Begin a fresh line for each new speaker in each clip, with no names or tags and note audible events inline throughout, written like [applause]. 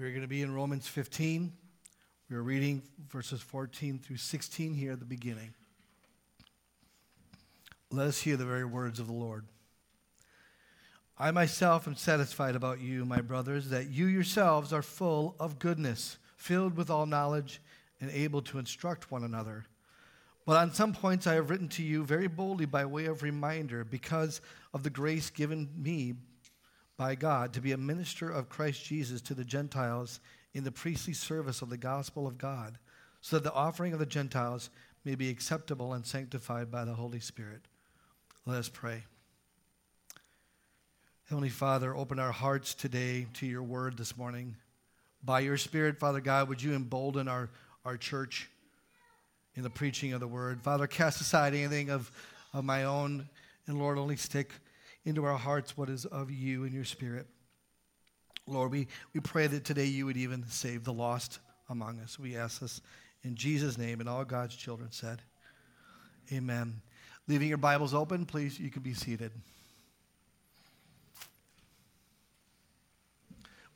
We're going to be in Romans 15. We're reading verses 14 through 16 here at the beginning. Let us hear the very words of the Lord. I myself am satisfied about you, my brothers, that you yourselves are full of goodness, filled with all knowledge, and able to instruct one another. But on some points I have written to you very boldly by way of reminder, because of the grace given me by God to be a minister of Christ Jesus to the Gentiles in the priestly service of the gospel of God, so that the offering of the Gentiles may be acceptable and sanctified by the Holy Spirit. Let us pray. Heavenly Father, open our hearts today to your word this morning. By your Spirit, Father God, would you embolden our, our church in the preaching of the word? Father, cast aside anything of, of my own, and Lord, only stick into our hearts what is of you and your Spirit. Lord, we, we pray that today you would even save the lost among us. We ask this in Jesus' name, and all God's children said, Amen. Leaving your Bibles open, please, you can be seated.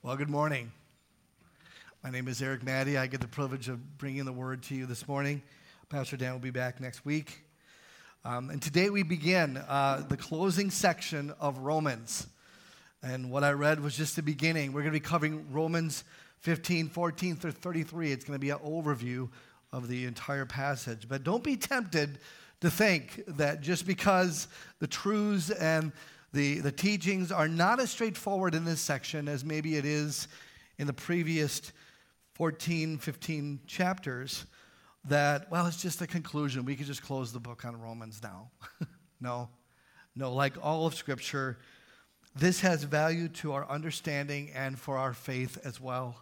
Well, good morning. My name is Eric Maddy. I get the privilege of bringing the word to you this morning. Pastor Dan will be back next week. Um, and today we begin uh, the closing section of Romans. And what I read was just the beginning. We're going to be covering Romans 15, 14 through 33. It's going to be an overview of the entire passage. But don't be tempted to think that just because the truths and the, the teachings are not as straightforward in this section as maybe it is in the previous 14, 15 chapters. That, well, it's just a conclusion. We could just close the book on Romans now. [laughs] no, no, like all of Scripture, this has value to our understanding and for our faith as well.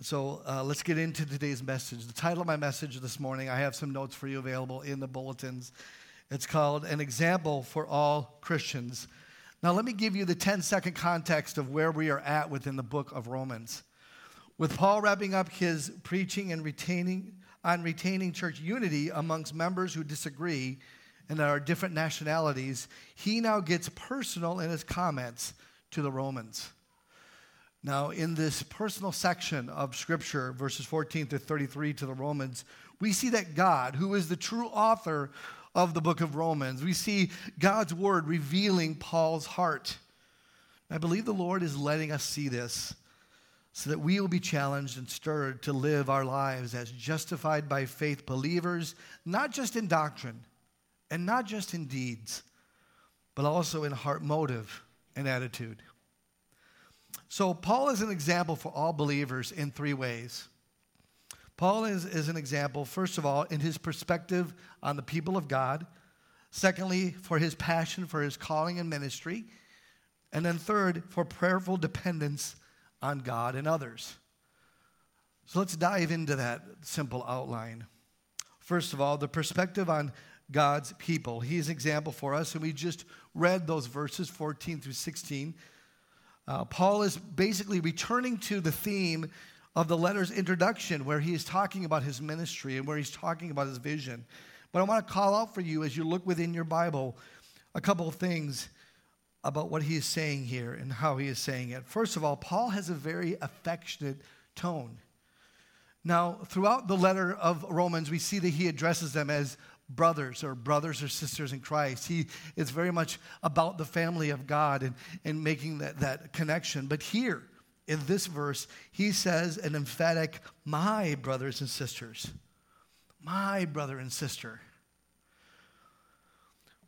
So uh, let's get into today's message. The title of my message this morning, I have some notes for you available in the bulletins. It's called An Example for All Christians. Now, let me give you the 10 second context of where we are at within the book of Romans. With Paul wrapping up his preaching and retaining on retaining church unity amongst members who disagree and are different nationalities, he now gets personal in his comments to the Romans. Now, in this personal section of Scripture, verses 14 to 33 to the Romans, we see that God, who is the true author of the book of Romans. We see God's word revealing Paul's heart. I believe the Lord is letting us see this so that we will be challenged and stirred to live our lives as justified by faith believers, not just in doctrine and not just in deeds, but also in heart motive and attitude. So, Paul is an example for all believers in three ways. Paul is, is an example, first of all, in his perspective on the people of God. Secondly, for his passion for his calling and ministry. And then third, for prayerful dependence on God and others. So let's dive into that simple outline. First of all, the perspective on God's people. He's an example for us, and we just read those verses 14 through 16. Uh, Paul is basically returning to the theme of the letter's introduction, where he is talking about his ministry and where he's talking about his vision. But I want to call out for you as you look within your Bible a couple of things about what he is saying here and how he is saying it. First of all, Paul has a very affectionate tone. Now, throughout the letter of Romans, we see that he addresses them as brothers or brothers or sisters in Christ. He is very much about the family of God and, and making that, that connection. But here, in this verse, he says an emphatic, my brothers and sisters. My brother and sister.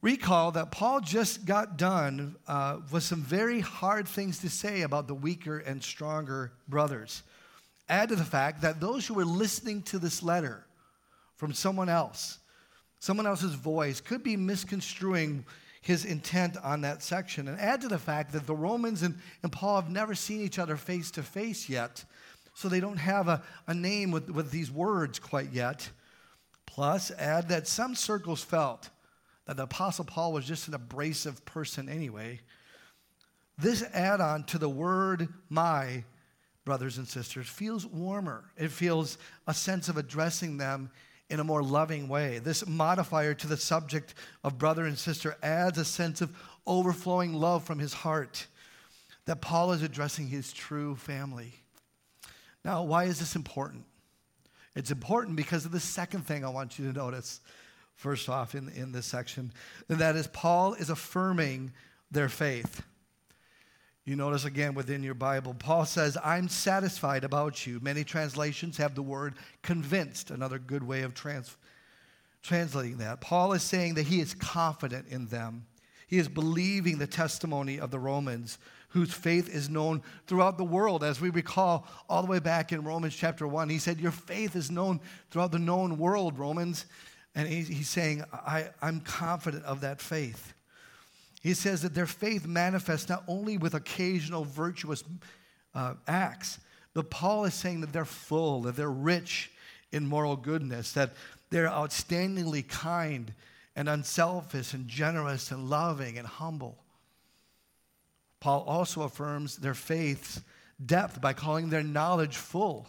Recall that Paul just got done uh, with some very hard things to say about the weaker and stronger brothers. Add to the fact that those who were listening to this letter from someone else, someone else's voice, could be misconstruing his intent on that section. And add to the fact that the Romans and, and Paul have never seen each other face to face yet, so they don't have a, a name with, with these words quite yet. Plus, add that some circles felt Uh, the Apostle Paul was just an abrasive person anyway. This add on to the word my brothers and sisters feels warmer. It feels a sense of addressing them in a more loving way. This modifier to the subject of brother and sister adds a sense of overflowing love from his heart. that Paul is addressing his true family. Now, why is this important? It's important because of the second thing I want you to notice, first off, in, in this section, and that is Paul is affirming their faith. You notice again within your Bible, Paul says, I'm satisfied about you. Many translations have the word convinced, another good way of trans- translating that. Paul is saying that he is confident in them. He is believing the testimony of the Romans, whose faith is known throughout the world. As we recall all the way back in Romans chapter 1, he said, Your faith is known throughout the known world, Romans. And he's saying, I, I'm confident of that faith. He says that their faith manifests not only with occasional virtuous uh, acts, but Paul is saying that they're full, that they're rich in moral goodness, that they're outstandingly kind and unselfish and generous and loving and humble. Paul also affirms their faith's depth by calling their knowledge full,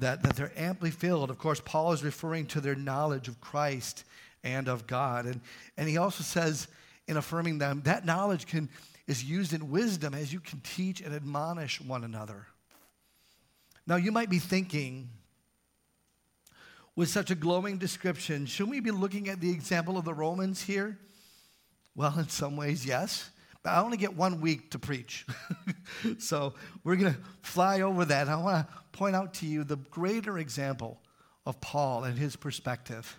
that, that they're amply filled. Of course, Paul is referring to their knowledge of Christ and of God. And, and he also says, in affirming them, that knowledge can, is used in wisdom as you can teach and admonish one another. Now, you might be thinking, with such a glowing description, shouldn't we be looking at the example of the Romans here? Well, in some ways, yes. But I only get one week to preach. [laughs] so we're going to fly over that. I want to point out to you the greater example of Paul and his perspective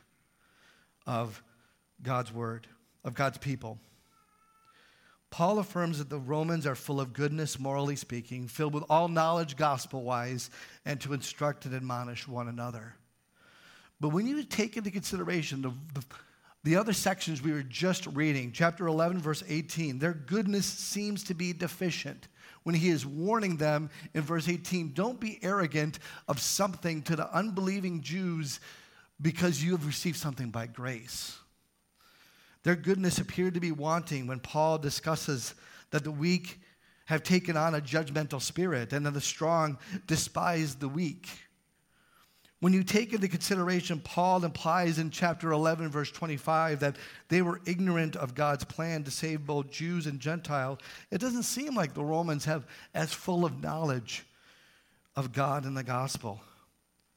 of God's word of God's people. Paul affirms that the Romans are full of goodness, morally speaking, filled with all knowledge, gospel wise, and to instruct and admonish one another. But need to take into consideration the, the, the other sections we were just reading, chapter 11, verse 18. Their goodness seems to be deficient when he is warning them in verse 18 don't be arrogant of something to the unbelieving Jews because you have received something by grace. Their goodness appeared to be wanting when Paul discusses that the weak have taken on a judgmental spirit and that the strong despise the weak. When you take into consideration, Paul implies in chapter 11, verse 25, that they were ignorant of God's plan to save both Jews and Gentiles. It doesn't seem like the Romans have as full of knowledge of God and the gospel.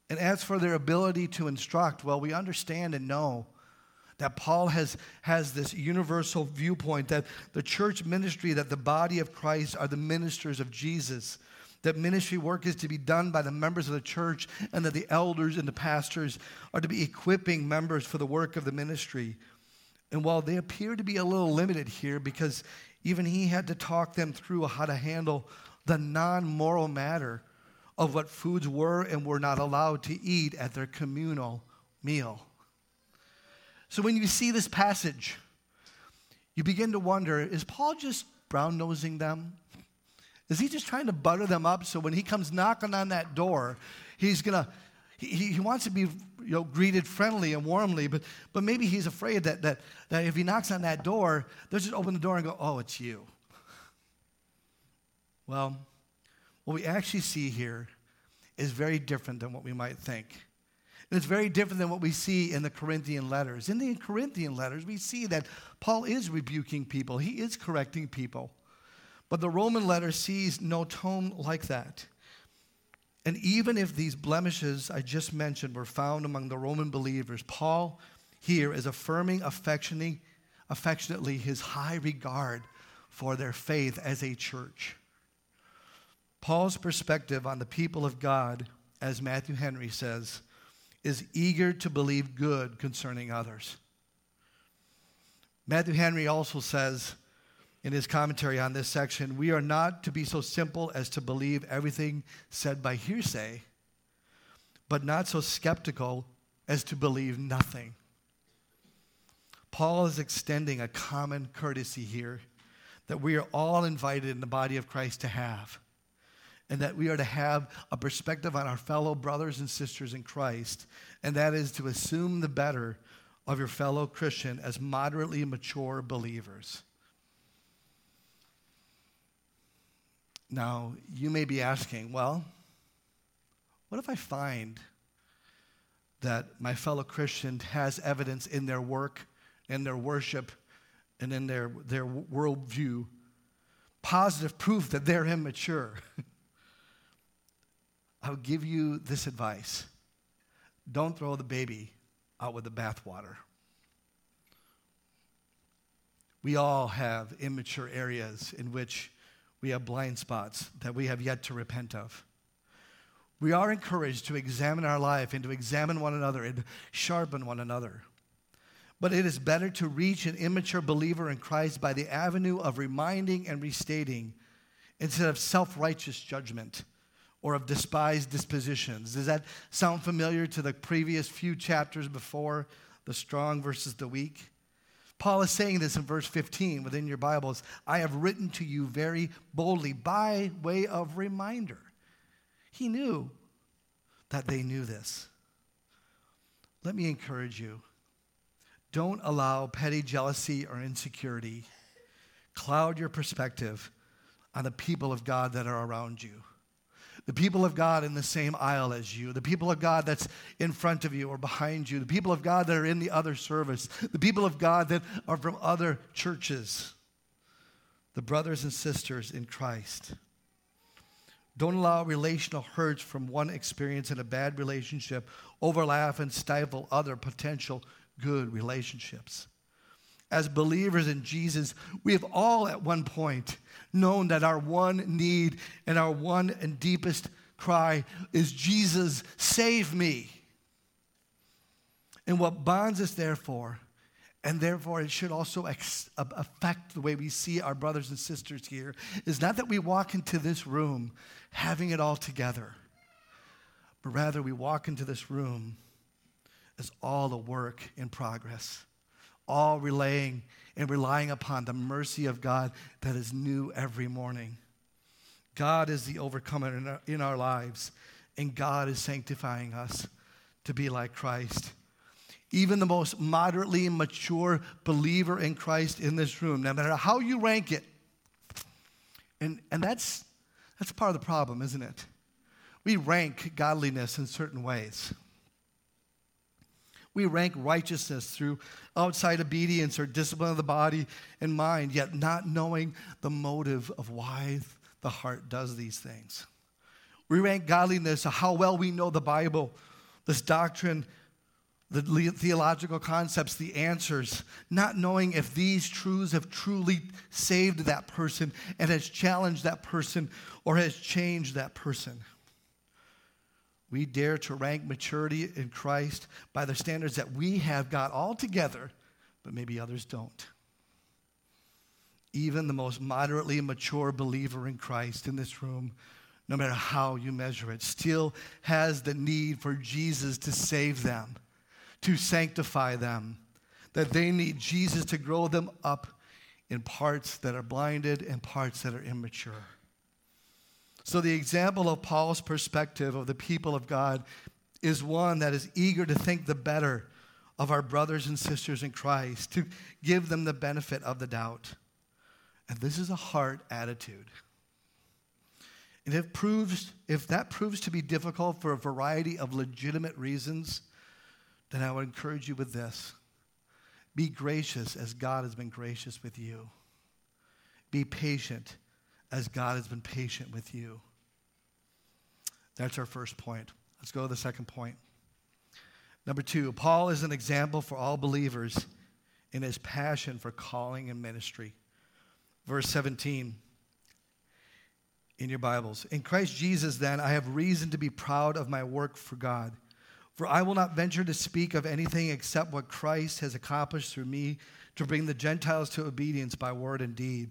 And as for their ability to instruct, well, we understand and know that Paul has, has this universal viewpoint that the church ministry, that the body of Christ are the ministers of Jesus, that ministry work is to be done by the members of the church, and that the elders and the pastors are to be equipping members for the work of the ministry. And while they appear to be a little limited here, because even he had to talk them through how to handle the non moral matter of what foods were and were not allowed to eat at their communal meal. So when you see this passage, you begin to wonder is Paul just brown nosing them? Is he just trying to butter them up so when he comes knocking on that door, he's going to, he, he wants to be you know, greeted friendly and warmly, but, but maybe he's afraid that, that, that if he knocks on that door, they'll just open the door and go, oh, it's you. Well, what we actually see here is very different than what we might think. And it's very different than what we see in the Corinthian letters. In the Corinthian letters, we see that Paul is rebuking people, he is correcting people. But the Roman letter sees no tone like that. And even if these blemishes I just mentioned were found among the Roman believers, Paul here is affirming affectionately, his high regard for their faith as a church. Paul's perspective on the people of God, as Matthew Henry says, is eager to believe good concerning others. Matthew Henry also says in his commentary on this section we are not to be so simple as to believe everything said by hearsay, but not so skeptical as to believe nothing. Paul is extending a common courtesy here that we are all invited in the body of Christ to have and that we are to have a perspective on our fellow brothers and sisters in Christ, and that is to assume the better of your fellow Christian as moderately mature believers. Now, you may be asking, well, what if I find that my fellow Christian has evidence in their work, in their worship, and in their, their worldview positive proof that they're immature, [laughs] I'll give you this advice don't throw the baby out with the bathwater. We all have immature areas in which we have blind spots that we have yet to repent of. We are encouraged to examine our life and to examine one another and sharpen one another. But it is better to reach an immature believer in Christ by the avenue of reminding and restating instead of self righteous judgment or of despised dispositions. Does that sound familiar to the previous few chapters before the strong versus the weak? Paul is saying this in verse 15 within your Bibles. I have written to you very boldly by way of reminder. He knew that they knew this. Let me encourage you don't allow petty jealousy or insecurity cloud your perspective on the people of God that are around you the people of God in the same aisle as you, the people of God that's in front of you or behind you, the people of God that are in the other service, the people of God that are from other churches, the brothers and sisters in Christ. Don't allow relational hurts from one experience in a bad relationship overlap and stifle other potential good relationships. As believers in Jesus, we have all at one point known that our one need and our one and deepest cry is Jesus, save me. And what bonds us, therefore, and therefore it should also ex- affect the way we see our brothers and sisters here, is not that we walk into this room having it all together, but rather we walk into this room as all the work in progress, all relaying and relying upon the mercy of God that is new every morning. God is the overcomer in our, in our lives, and God is sanctifying us to be like Christ. Even the most moderately mature believer in Christ in this room, no matter how you rank it, and, and that's, that's part of the problem, isn't it? We rank godliness in certain ways. We rank righteousness through outside obedience or discipline of the body and mind, yet not knowing the motive of why the heart does these things. We rank godliness how well we know the Bible, this doctrine, the theological concepts, the answers, not knowing if these truths have truly saved that person and has challenged that person or has changed that person. We dare to rank maturity in Christ by the standards that we have got all together, but maybe others don't. Even the most moderately mature believer in Christ in this room, no matter how you measure it, still has the need for Jesus to save them, to sanctify them, that they need Jesus to grow them up in parts that are blinded and parts that are immature. So, the example of Paul's perspective of the people of God is one that is eager to think the better of our brothers and sisters in Christ, to give them the benefit of the doubt. And this is a heart attitude. And if, proves, if that proves to be difficult for a variety of legitimate reasons, then I would encourage you with this be gracious as God has been gracious with you, be patient as God has been patient with you. That's our first point. Let's go to the second point. Number two, Paul is an example for all believers in his passion for calling and ministry. Verse 17 in your Bibles. In Christ Jesus, then, I have reason to be proud of my work for God. For I will not venture to speak of anything except what Christ has accomplished through me to bring the Gentiles to obedience by word and deed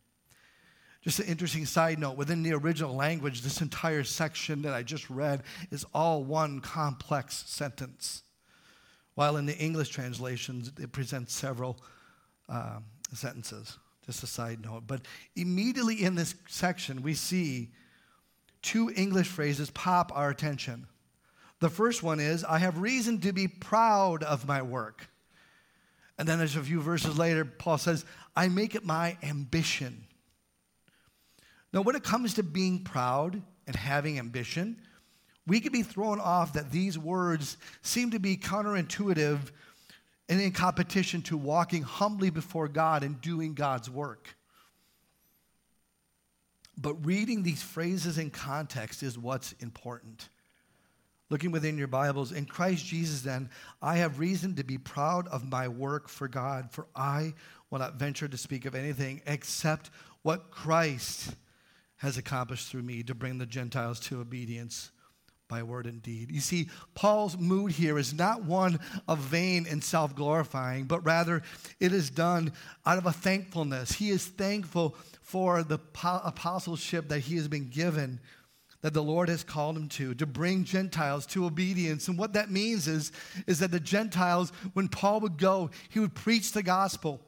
Just an interesting side note within the original language, this entire section that I just read is all one complex sentence. While in the English translations, it presents several um, sentences. Just a side note. But immediately in this section, we see two English phrases pop our attention. The first one is, I have reason to be proud of my work. And then there's a few verses later, Paul says, I make it my ambition. Now, when it comes to being proud and having ambition, we could be thrown off that these words seem to be counterintuitive and in competition to walking humbly before God and doing God's work. But reading these phrases in context is what's important. Looking within your Bibles, in Christ Jesus, then, I have reason to be proud of my work for God, for I will not venture to speak of anything except what Christ has accomplished through me to bring the Gentiles to obedience by word and deed. You see, Paul's mood here is not one of vain and self glorifying, but rather it is done out of a thankfulness. He is thankful for the apostleship that he has been given, that the Lord has called him to, to bring Gentiles to obedience. And what that means is, is that the Gentiles, when Paul would go, he would preach the gospel.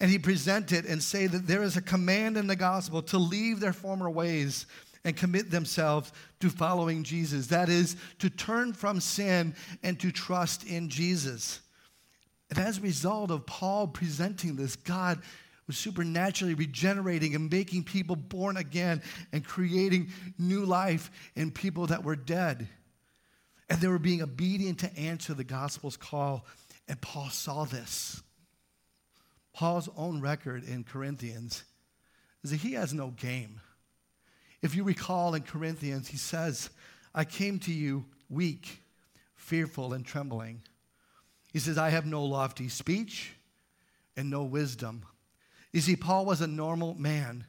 And he present it and say that there is a command in the gospel to leave their former ways and commit themselves to following Jesus. That is, to turn from sin and to trust in Jesus. And as a result of Paul presenting this, God was supernaturally regenerating and making people born again and creating new life in people that were dead. And they were being obedient to answer the gospel's call. And Paul saw this. Paul's own record in Corinthians is that he has no game. If you recall in Corinthians, he says, I came to you weak, fearful, and trembling. He says, I have no lofty speech and no wisdom. You see, Paul was a normal man,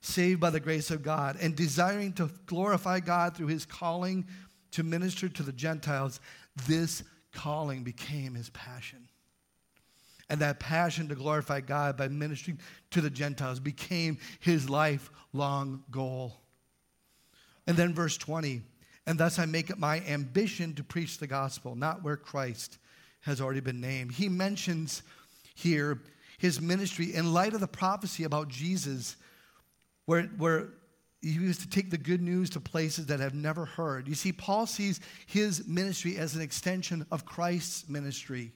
saved by the grace of God, and desiring to glorify God through his calling to minister to the Gentiles. This calling became his passion. And that passion to glorify God by ministering to the Gentiles became his lifelong goal. And then verse 20, and thus I make it my ambition to preach the gospel, not where Christ has already been named. He mentions here his ministry in light of the prophecy about Jesus, where, where he was to take the good news to places that have never heard. You see, Paul sees his ministry as an extension of Christ's ministry.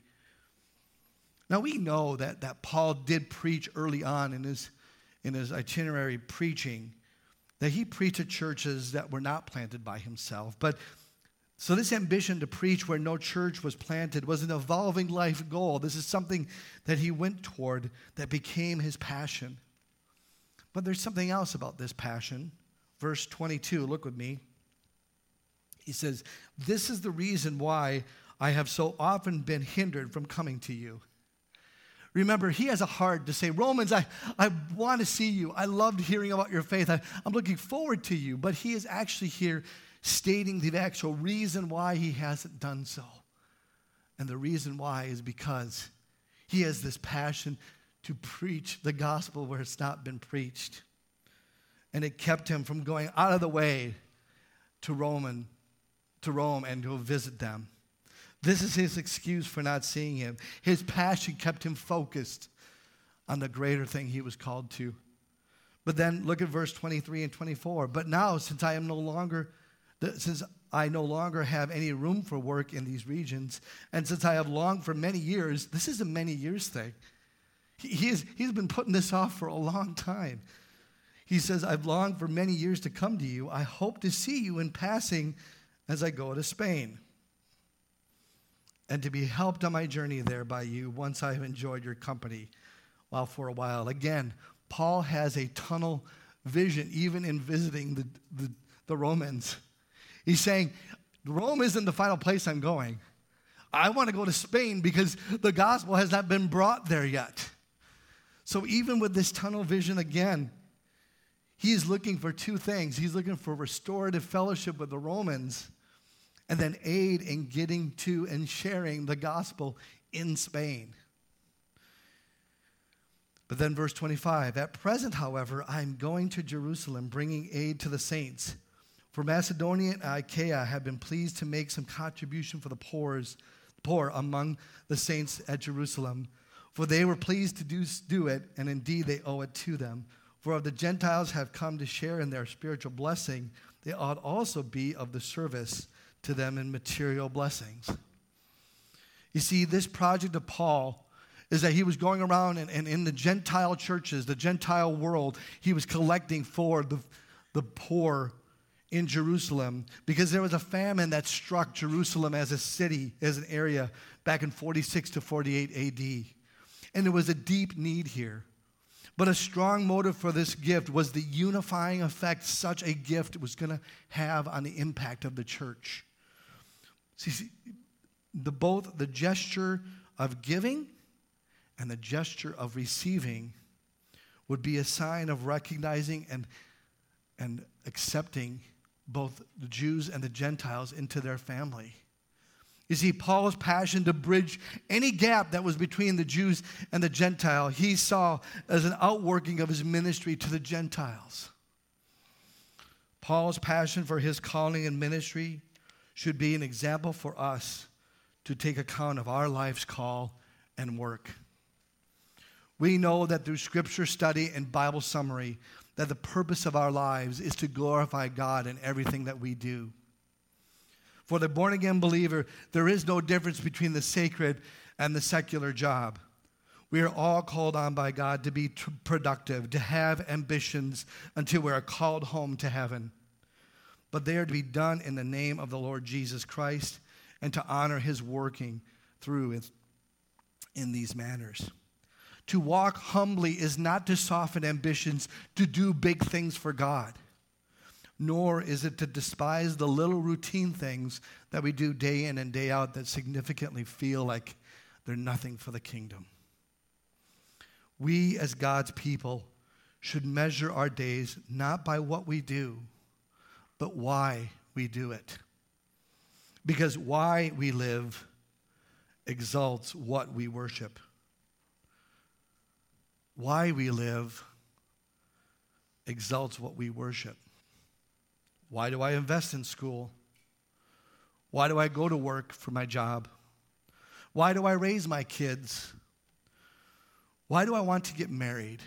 Now we know that, that Paul did preach early on in his, in his itinerary preaching that he preached at churches that were not planted by himself. But so, this ambition to preach where no church was planted was an evolving life goal. This is something that he went toward that became his passion. But there's something else about this passion. Verse 22, look with me. He says, This is the reason why I have so often been hindered from coming to you. Remember, he has a heart to say, Romans, I, I want to see you. I loved hearing about your faith. I, I'm looking forward to you. But he is actually here stating the actual reason why he hasn't done so. And the reason why is because he has this passion to preach the gospel where it's not been preached. And it kept him from going out of the way to Roman, to Rome and to visit them. This is his excuse for not seeing him. His passion kept him focused on the greater thing he was called to. But then look at verse 23 and 24. But now, since I am no longer, since I no longer have any room for work in these regions, and since I have longed for many years, this is a many years thing. He, is, he's been putting this off for a long time. He says, I've longed for many years to come to you. I hope to see you in passing as I go to Spain and to be helped on my journey there by you once I have enjoyed your company while for a while. Again, Paul has a tunnel vision, even in visiting the, the, the Romans. He's saying, Rome isn't the final place I'm going. I want to go to Spain because the gospel has not been brought there yet. So, even with this tunnel vision again, he is looking for two things. He's looking for restorative fellowship with the Romans and then aid in getting to and sharing the gospel in Spain. But then, verse 25 At present, however, I'm going to Jerusalem, bringing aid to the saints. For Macedonia and Achaia have been pleased to make some contribution for the poor's, poor among the saints at Jerusalem. For they were pleased to do, do it, and indeed they owe it to them. For if the Gentiles have come to share in their spiritual blessing, they ought also be of the service to them in material blessings. You see, this project of Paul is that he was going around and, and in the Gentile churches, the Gentile world, he was collecting for the, the poor in Jerusalem because there was a famine that struck Jerusalem as a city, as an area, back in 46 to 48 AD. And there was a deep need here. But a strong motive for this gift was the unifying effect such a gift was going to have on the impact of the church. See, the, both the gesture of giving and the gesture of receiving would be a sign of recognizing and, and accepting both the Jews and the Gentiles into their family. You see, Paul's passion to bridge any gap that was between the Jews and the Gentile, he saw as an outworking of his ministry to the Gentiles. Paul's passion for his calling and ministry should be an example for us to take account of our life's call and work. We know that through scripture study and Bible summary, that the purpose of our lives is to glorify God in everything that we do. For the born again believer, there is no difference between the sacred and the secular job. We are all called on by God to be t- productive, to have ambitions until we are called home to heaven. But they are to be done in the name of the Lord Jesus Christ and to honor his working through in these manners. To walk humbly is not to soften ambitions to do big things for God, nor is it to despise the little routine things that we do day in and day out that significantly feel like they're nothing for the kingdom. We, as God's people, should measure our days not by what we do, but why we do it. Because why we live exalts what we worship why we live exalts what we worship. Why do I invest in school? Why do I go to work for my job? Why do I raise my kids? Why do I want to get married?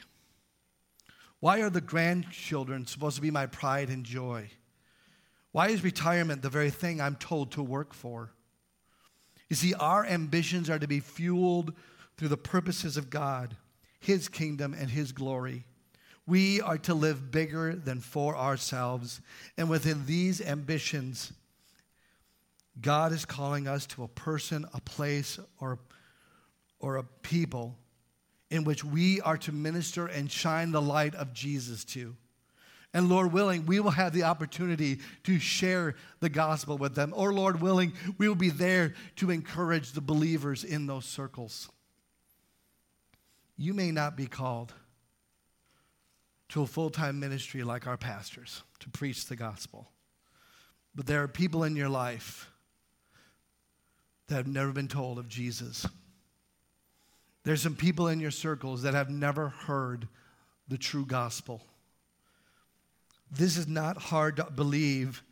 Why are the grandchildren supposed to be my pride and joy? Why is retirement the very thing I'm told to work for? You see, our ambitions are to be fueled through the purposes of God his kingdom and His glory. We are to live bigger than for ourselves. And within these ambitions, God is calling us to a person, a place, or, or a people in which we are to minister and shine the light of Jesus to. And Lord willing, we will have the opportunity to share the gospel with them. Or Lord willing, we will be there to encourage the believers in those circles. You may not be called to a full time ministry like our pastors to preach the gospel, but there are people in your life that have never been told of Jesus. There's some people in your circles that have never heard the true gospel. This is not hard to believe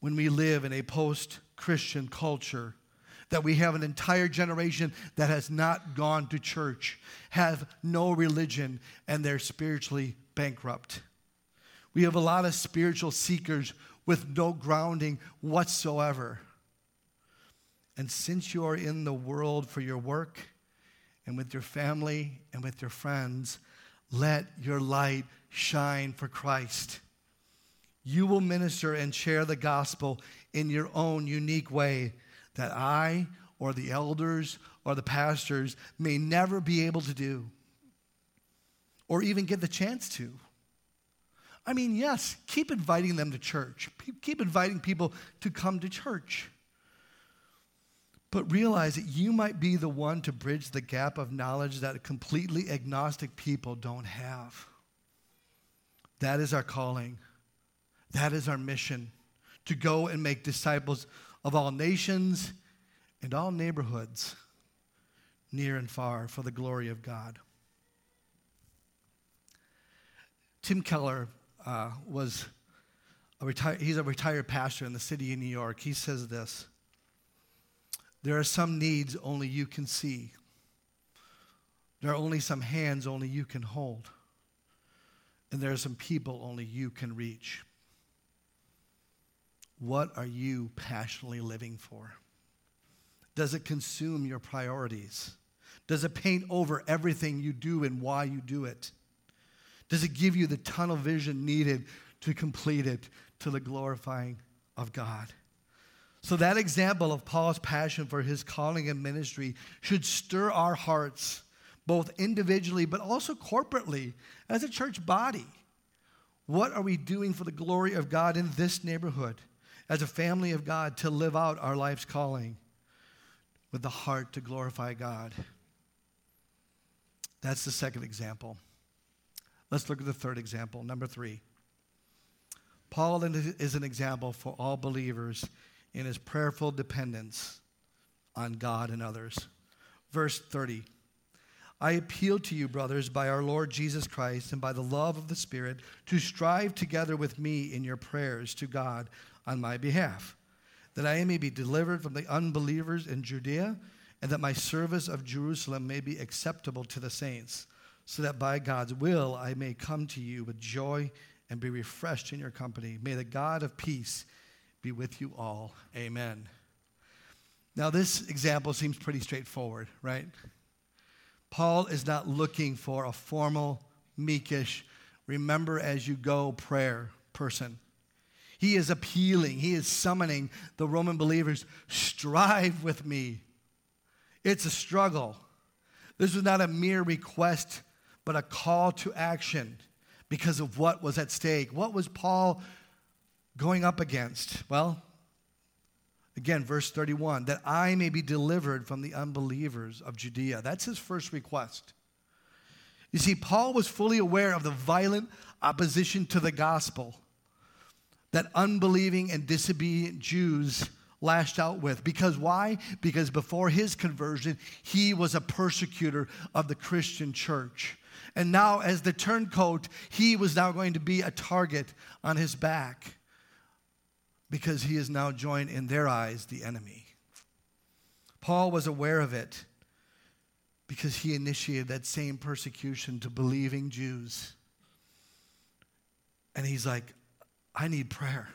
when we live in a post Christian culture that we have an entire generation that has not gone to church, have no religion, and they're spiritually bankrupt. We have a lot of spiritual seekers with no grounding whatsoever. And since you are in the world for your work and with your family and with your friends, let your light shine for Christ. You will minister and share the gospel in your own unique way that I or the elders or the pastors may never be able to do or even get the chance to. I mean, yes, keep inviting them to church, keep inviting people to come to church. But realize that you might be the one to bridge the gap of knowledge that completely agnostic people don't have. That is our calling. That is our mission to go and make disciples of all nations and all neighborhoods, near and far, for the glory of God. Tim Keller uh, was a retired, he's a retired pastor in the city of New York. He says this There are some needs only you can see, there are only some hands only you can hold. and there are some people only you can reach. What are you passionately living for? Does it consume your priorities? Does it paint over everything you do and why you do it? Does it give you the tunnel vision needed to complete it to the glorifying of God? So, that example of Paul's passion for his calling and ministry should stir our hearts, both individually but also corporately as a church body. What are we doing for the glory of God in this neighborhood as a family of God to live out our life's calling with the heart to glorify God? That's the second example. Let's look at the third example, number three. Paul is an example for all believers in his prayerful dependence on God and others. Verse 30 I appeal to you, brothers, by our Lord Jesus Christ and by the love of the Spirit, to strive together with me in your prayers to God on my behalf, that I may be delivered from the unbelievers in Judea, and that my service of Jerusalem may be acceptable to the saints, so that by God's will I may come to you with joy and be refreshed in your company. May the God of peace be with you all. Amen. Now, this example seems pretty straightforward, right? Paul is not looking for a formal, meekish, remember as you go prayer person. He is appealing, he is summoning the Roman believers strive with me. It's a struggle. This was not a mere request, but a call to action because of what was at stake. What was Paul going up against? Well, again, verse 31 that I may be delivered from the unbelievers of Judea. That's his first request. You see, Paul was fully aware of the violent opposition to the gospel that unbelieving and disobedient Jews lashed out with. Because why? Because before his conversion, he was a persecutor of the Christian church. And now, as the turncoat, he was now going to be a target on his back because he is now joined in their eyes the enemy. Paul was aware of it because he initiated that same persecution to believing Jews. And he's like, I need prayer.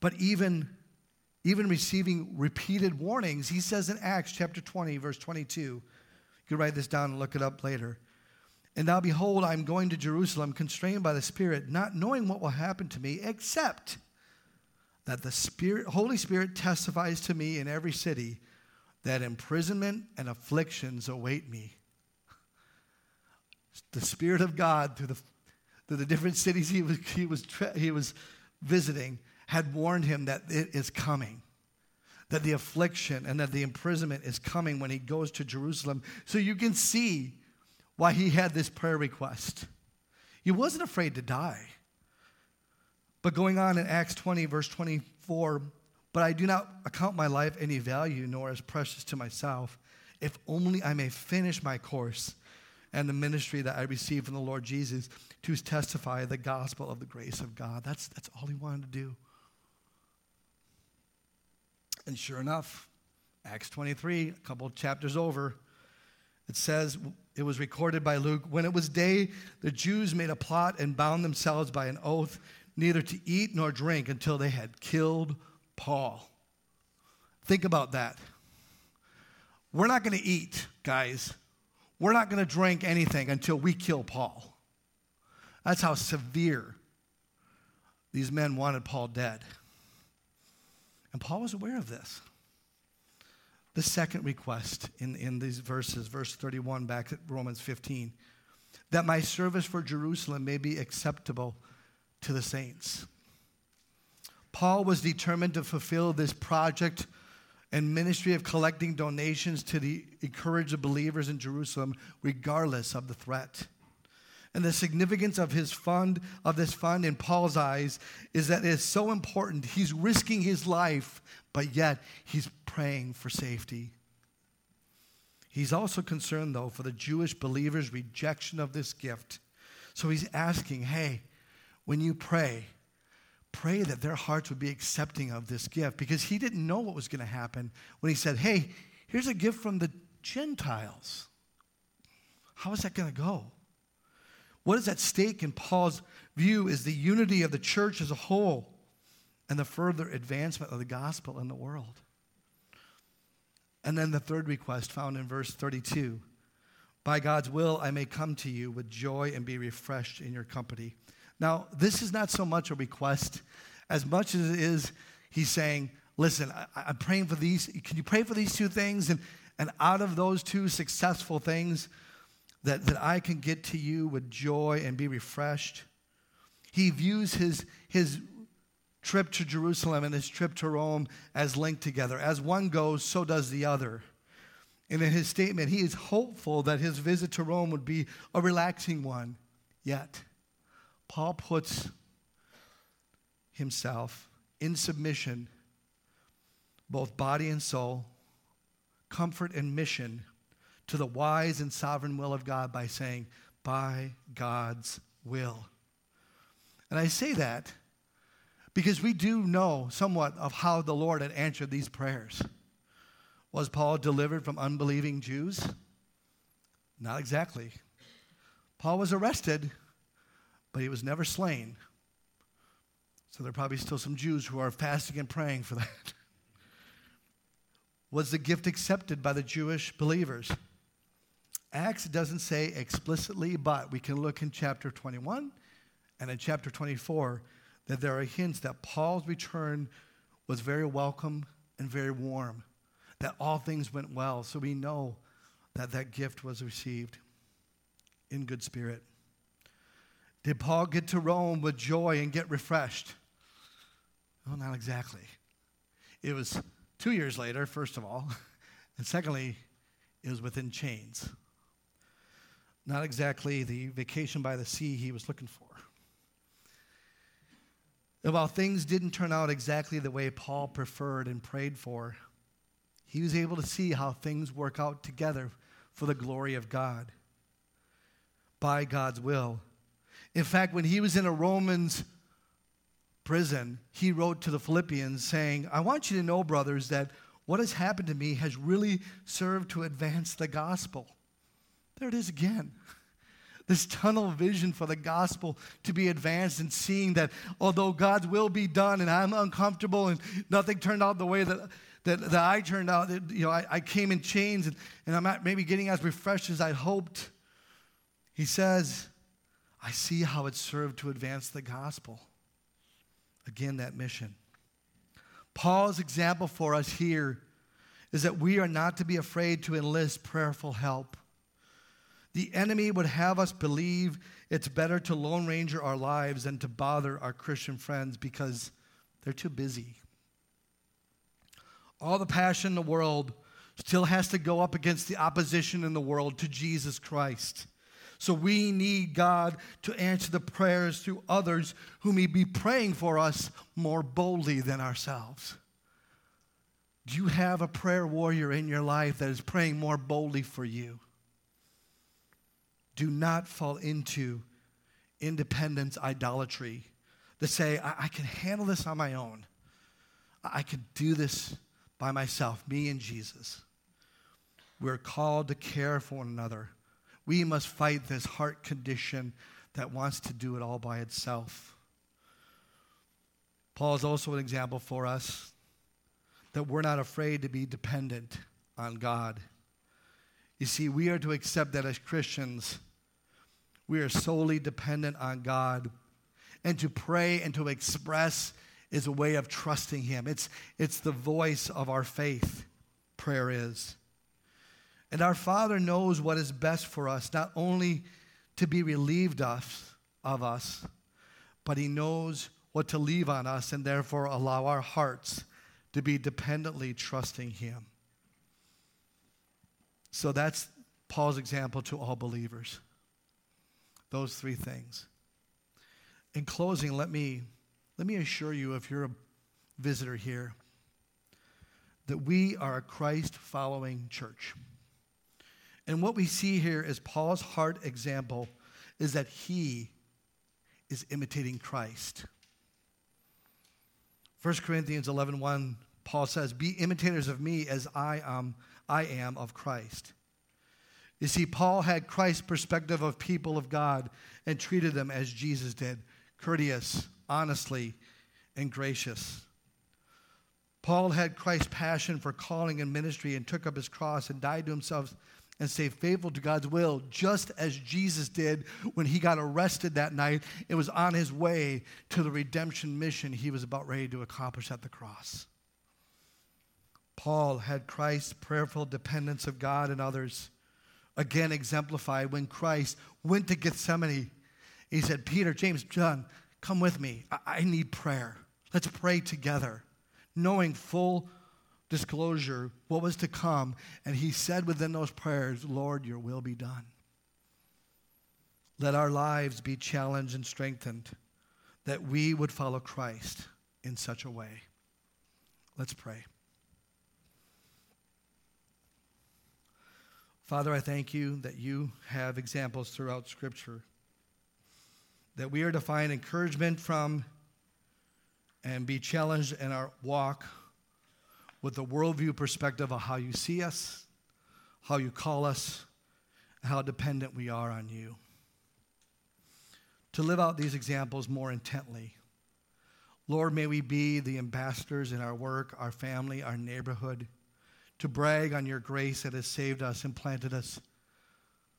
But even, even receiving repeated warnings, he says in Acts chapter 20, verse 22, you can write this down and look it up later. And now behold, I'm going to Jerusalem, constrained by the Spirit, not knowing what will happen to me, except that the Spirit, Holy Spirit testifies to me in every city that imprisonment and afflictions await me. The Spirit of God, through the, through the different cities he was, he, was, he was visiting, had warned him that it is coming, that the affliction and that the imprisonment is coming when he goes to Jerusalem. So you can see why he had this prayer request. He wasn't afraid to die. But going on in Acts 20, verse 24, but I do not account my life any value nor as precious to myself, if only I may finish my course and the ministry that I received from the Lord Jesus to testify the gospel of the grace of God. That's, that's all he wanted to do. And sure enough, Acts 23, a couple chapters over, it says, it was recorded by Luke, when it was day, the Jews made a plot and bound themselves by an oath neither to eat nor drink until they had killed Paul. Think about that. We're not going to eat, guys. We're not going to drink anything until we kill Paul. That's how severe these men wanted Paul dead. And Paul was aware of this. The second request in, in these verses, verse 31 back at Romans 15, that my service for Jerusalem may be acceptable to the saints. Paul was determined to fulfill this project and ministry of collecting donations to the, encourage the believers in Jerusalem, regardless of the threat. And the significance of his fund, of this fund in Paul's eyes, is that it is so important. He's risking his life, but yet he's praying for safety. He's also concerned, though, for the Jewish believers' rejection of this gift. So he's asking, hey, when you pray, pray that their hearts would be accepting of this gift because he didn't know what was going to happen when he said, Hey, here's a gift from the Gentiles. How is that going to go? What is at stake in Paul's view is the unity of the church as a whole and the further advancement of the gospel in the world. And then the third request found in verse 32 By God's will, I may come to you with joy and be refreshed in your company. Now, this is not so much a request as much as it is he's saying, Listen, I, am praying for these. Can you pray for these two things? And, and out of those two successful things, that, that I can get to you with joy and be refreshed. He views his, his trip to Jerusalem and his trip to Rome as linked together. As one goes, so does the other. And in his statement, he is hopeful that his visit to Rome would be a relaxing one. Yet, Paul puts himself in submission, both body and soul, comfort and mission, to the wise and sovereign will of God by saying, by God's will. And I say that because we do know somewhat of how the Lord had answered these prayers. Was Paul delivered from unbelieving Jews? Not exactly. Paul was arrested, but he was never slain. So there are probably still some Jews who are fasting and praying for that. [laughs] was the gift accepted by the Jewish believers? Acts doesn't say explicitly, but we can look in chapter 21 and in chapter 24 that there are hints that Paul's return was very welcome and very warm, that all things went well. So we know that that gift was received in good spirit. Did Paul get to Rome with joy and get refreshed? Well, not exactly. It was two years later, first of all, [laughs] and secondly, it was within chains. Not exactly the vacation by the sea he was looking for. And while things didn't turn out exactly the way Paul preferred and prayed for, he was able to see how things work out together for the glory of God by God's will. In fact, when he was in a Romans prison, he wrote to the Philippians saying, I want you to know, brothers, that what has happened to me has really served to advance the gospel. There it is again [laughs] this tunnel vision for the gospel to be advanced and seeing that although God's will be done and I'm uncomfortable and nothing turned out the way that, that, that I turned out, that, you know, I, I came in chains and, and I'm not maybe getting as refreshed as I hoped. He says, I see how it served to advance the gospel. Again, that mission. Paul's example for us here is that we are not to be afraid to enlist prayerful help. The enemy would have us believe it's better to Lone Ranger our lives than to bother our Christian friends because they're too busy. All the passion in the world still has to go up against the opposition in the world to Jesus Christ. So we need God to answer the prayers through others who may be praying for us more boldly than ourselves. Do you have a prayer warrior in your life that is praying more boldly for you? Do not fall into independence idolatry that say, I, I can handle this on my own. I, I can do this by myself, me and Jesus. We're called to care for one another. We must fight this heart condition that wants to do it all by itself. Paul is also an example for us that we're not afraid to be dependent on God. You see, we are to accept that as Christians, we are solely dependent on God. And to pray and to express is a way of trusting Him. It's, it's the voice of our faith, prayer is. And our Father knows what is best for us, not only to be relieved of, of us, but He knows what to leave on us and therefore allow our hearts to be dependently trusting Him. So that's Paul's example to all believers. Those three things. In closing, let me, let me assure you, if you're a visitor here, that we are a Christ following church. And what we see here is Paul's heart example is that he is imitating Christ. 1 Corinthians 11 1, Paul says, Be imitators of me as I am, I am of Christ. You see, Paul had Christ's perspective of people of God and treated them as Jesus did courteous, honestly, and gracious. Paul had Christ's passion for calling and ministry and took up his cross and died to himself and stayed faithful to God's will, just as Jesus did when he got arrested that night. It was on his way to the redemption mission he was about ready to accomplish at the cross. Paul had Christ's prayerful dependence of God and others, again exemplified when Christ went to Gethsemane. He said, Peter, James, John, come with me. I, I need prayer. Let's pray together, knowing full disclosure what was to come. And he said within those prayers, Lord, your will be done. Let our lives be challenged and strengthened that we would follow Christ in such a way. Let's pray. Father, I thank you that you have examples throughout Scripture, that we are to find encouragement from and be challenged in our walk with the worldview perspective of how you see us, how you call us, how dependent we are on you. To live out these examples more intently. Lord, may we be the ambassadors in our work, our family, our neighborhood, to brag on your grace that has saved us and planted us,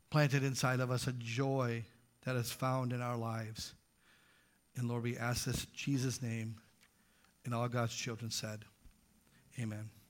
planted inside of us a joy that is found in our lives. And Lord, we ask this in Jesus' name, and all God's children said. Amen.